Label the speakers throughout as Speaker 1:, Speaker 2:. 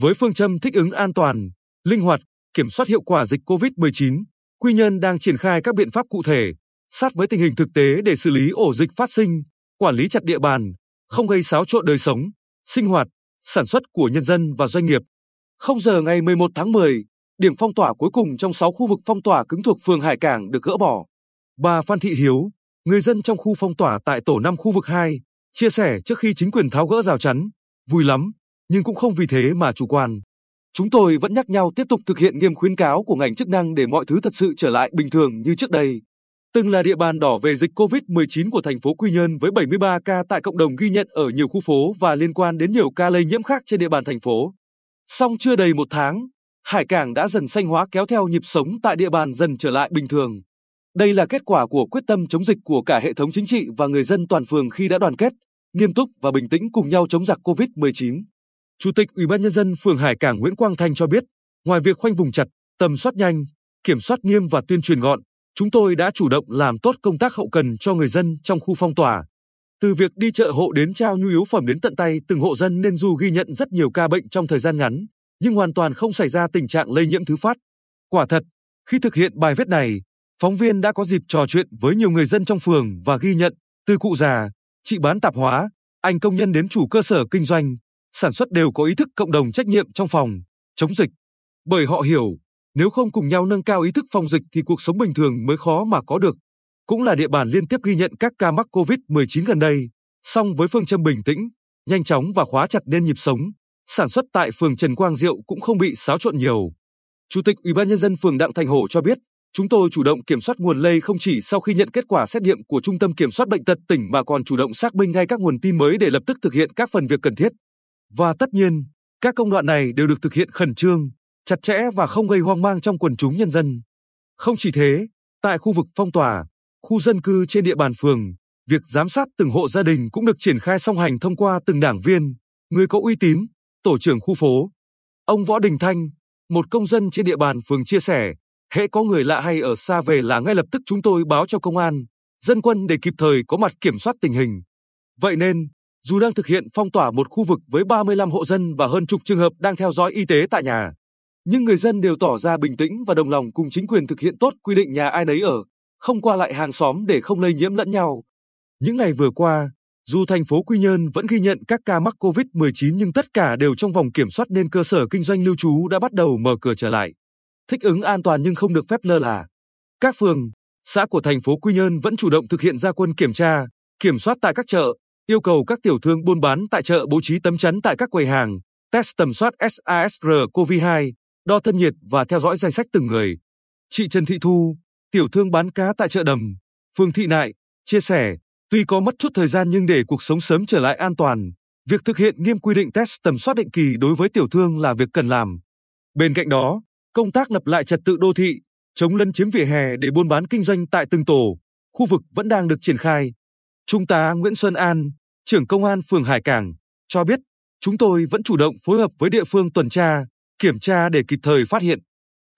Speaker 1: Với phương châm thích ứng an toàn, linh hoạt, kiểm soát hiệu quả dịch COVID-19, Quy Nhơn đang triển khai các biện pháp cụ thể, sát với tình hình thực tế để xử lý ổ dịch phát sinh, quản lý chặt địa bàn, không gây xáo trộn đời sống, sinh hoạt, sản xuất của nhân dân và doanh nghiệp. 0 giờ ngày 11 tháng 10, điểm phong tỏa cuối cùng trong 6 khu vực phong tỏa cứng thuộc phường Hải Cảng được gỡ bỏ. Bà Phan Thị Hiếu, người dân trong khu phong tỏa tại tổ 5 khu vực 2, chia sẻ trước khi chính quyền tháo gỡ rào chắn, vui lắm, nhưng cũng không vì thế mà chủ quan. Chúng tôi vẫn nhắc nhau tiếp tục thực hiện nghiêm khuyến cáo của ngành chức năng để mọi thứ thật sự trở lại bình thường như trước đây. Từng là địa bàn đỏ về dịch COVID-19 của thành phố Quy Nhơn với 73 ca tại cộng đồng ghi nhận ở nhiều khu phố và liên quan đến nhiều ca lây nhiễm khác trên địa bàn thành phố. Song chưa đầy một tháng, Hải Cảng đã dần xanh hóa kéo theo nhịp sống tại địa bàn dần trở lại bình thường. Đây là kết quả của quyết tâm chống dịch của cả hệ thống chính trị và người dân toàn phường khi đã đoàn kết, nghiêm túc và bình tĩnh cùng nhau chống giặc COVID-19. Chủ tịch Ủy ban nhân dân phường Hải Cảng Nguyễn Quang Thanh cho biết, ngoài việc khoanh vùng chặt, tầm soát nhanh, kiểm soát nghiêm và tuyên truyền gọn, chúng tôi đã chủ động làm tốt công tác hậu cần cho người dân trong khu phong tỏa. Từ việc đi chợ hộ đến trao nhu yếu phẩm đến tận tay từng hộ dân nên dù ghi nhận rất nhiều ca bệnh trong thời gian ngắn, nhưng hoàn toàn không xảy ra tình trạng lây nhiễm thứ phát. Quả thật, khi thực hiện bài viết này, phóng viên đã có dịp trò chuyện với nhiều người dân trong phường và ghi nhận, từ cụ già, chị bán tạp hóa, anh công nhân đến chủ cơ sở kinh doanh, sản xuất đều có ý thức cộng đồng trách nhiệm trong phòng, chống dịch. Bởi họ hiểu, nếu không cùng nhau nâng cao ý thức phòng dịch thì cuộc sống bình thường mới khó mà có được. Cũng là địa bàn liên tiếp ghi nhận các ca mắc COVID-19 gần đây, song với phương châm bình tĩnh, nhanh chóng và khóa chặt nên nhịp sống, sản xuất tại phường Trần Quang Diệu cũng không bị xáo trộn nhiều. Chủ tịch Ủy ban nhân dân phường Đặng Thành Hổ cho biết, chúng tôi chủ động kiểm soát nguồn lây không chỉ sau khi nhận kết quả xét nghiệm của Trung tâm Kiểm soát bệnh tật tỉnh mà còn chủ động xác minh ngay các nguồn tin mới để lập tức thực hiện các phần việc cần thiết. Và tất nhiên, các công đoạn này đều được thực hiện khẩn trương, chặt chẽ và không gây hoang mang trong quần chúng nhân dân. Không chỉ thế, tại khu vực phong tỏa, khu dân cư trên địa bàn phường, việc giám sát từng hộ gia đình cũng được triển khai song hành thông qua từng đảng viên, người có uy tín, tổ trưởng khu phố. Ông Võ Đình Thanh, một công dân trên địa bàn phường chia sẻ, hễ có người lạ hay ở xa về là ngay lập tức chúng tôi báo cho công an, dân quân để kịp thời có mặt kiểm soát tình hình. Vậy nên, dù đang thực hiện phong tỏa một khu vực với 35 hộ dân và hơn chục trường hợp đang theo dõi y tế tại nhà, nhưng người dân đều tỏ ra bình tĩnh và đồng lòng cùng chính quyền thực hiện tốt quy định nhà ai nấy ở, không qua lại hàng xóm để không lây nhiễm lẫn nhau. Những ngày vừa qua, dù thành phố Quy Nhơn vẫn ghi nhận các ca mắc COVID-19 nhưng tất cả đều trong vòng kiểm soát nên cơ sở kinh doanh lưu trú đã bắt đầu mở cửa trở lại. Thích ứng an toàn nhưng không được phép lơ là. Các phường, xã của thành phố Quy Nhơn vẫn chủ động thực hiện gia quân kiểm tra, kiểm soát tại các chợ, yêu cầu các tiểu thương buôn bán tại chợ bố trí tấm chắn tại các quầy hàng, test tầm soát SASR CoV2, đo thân nhiệt và theo dõi danh sách từng người. Chị Trần Thị Thu, tiểu thương bán cá tại chợ đầm, phường Thị Nại, chia sẻ, tuy có mất chút thời gian nhưng để cuộc sống sớm trở lại an toàn, việc thực hiện nghiêm quy định test tầm soát định kỳ đối với tiểu thương là việc cần làm. Bên cạnh đó, công tác lập lại trật tự đô thị, chống lấn chiếm vỉa hè để buôn bán kinh doanh tại từng tổ, khu vực vẫn đang được triển khai. Trung tá Nguyễn Xuân An, trưởng công an phường Hải Cảng, cho biết, chúng tôi vẫn chủ động phối hợp với địa phương tuần tra, kiểm tra để kịp thời phát hiện,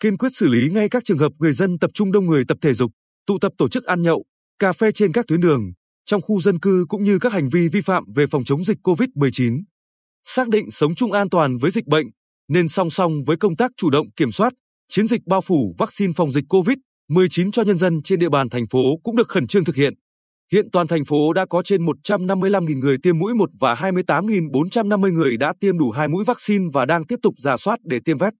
Speaker 1: kiên quyết xử lý ngay các trường hợp người dân tập trung đông người tập thể dục, tụ tập tổ chức ăn nhậu, cà phê trên các tuyến đường, trong khu dân cư cũng như các hành vi vi phạm về phòng chống dịch COVID-19. Xác định sống chung an toàn với dịch bệnh, nên song song với công tác chủ động kiểm soát, chiến dịch bao phủ vaccine phòng dịch COVID-19 cho nhân dân trên địa bàn thành phố cũng được khẩn trương thực hiện. Hiện toàn thành phố đã có trên 155.000 người tiêm mũi 1 và 28.450 người đã tiêm đủ hai mũi vaccine và đang tiếp tục giả soát để tiêm vét.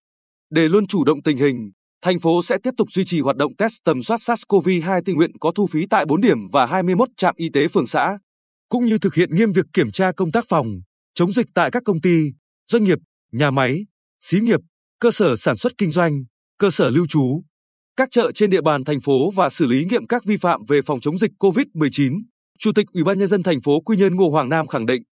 Speaker 1: Để luôn chủ động tình hình, thành phố sẽ tiếp tục duy trì hoạt động test tầm soát SARS-CoV-2 tình nguyện có thu phí tại 4 điểm và 21 trạm y tế phường xã, cũng như thực hiện nghiêm việc kiểm tra công tác phòng, chống dịch tại các công ty, doanh nghiệp, nhà máy, xí nghiệp, cơ sở sản xuất kinh doanh, cơ sở lưu trú, các chợ trên địa bàn thành phố và xử lý nghiêm các vi phạm về phòng chống dịch COVID-19. Chủ tịch Ủy ban nhân dân thành phố Quy Nhơn Ngô Hoàng Nam khẳng định,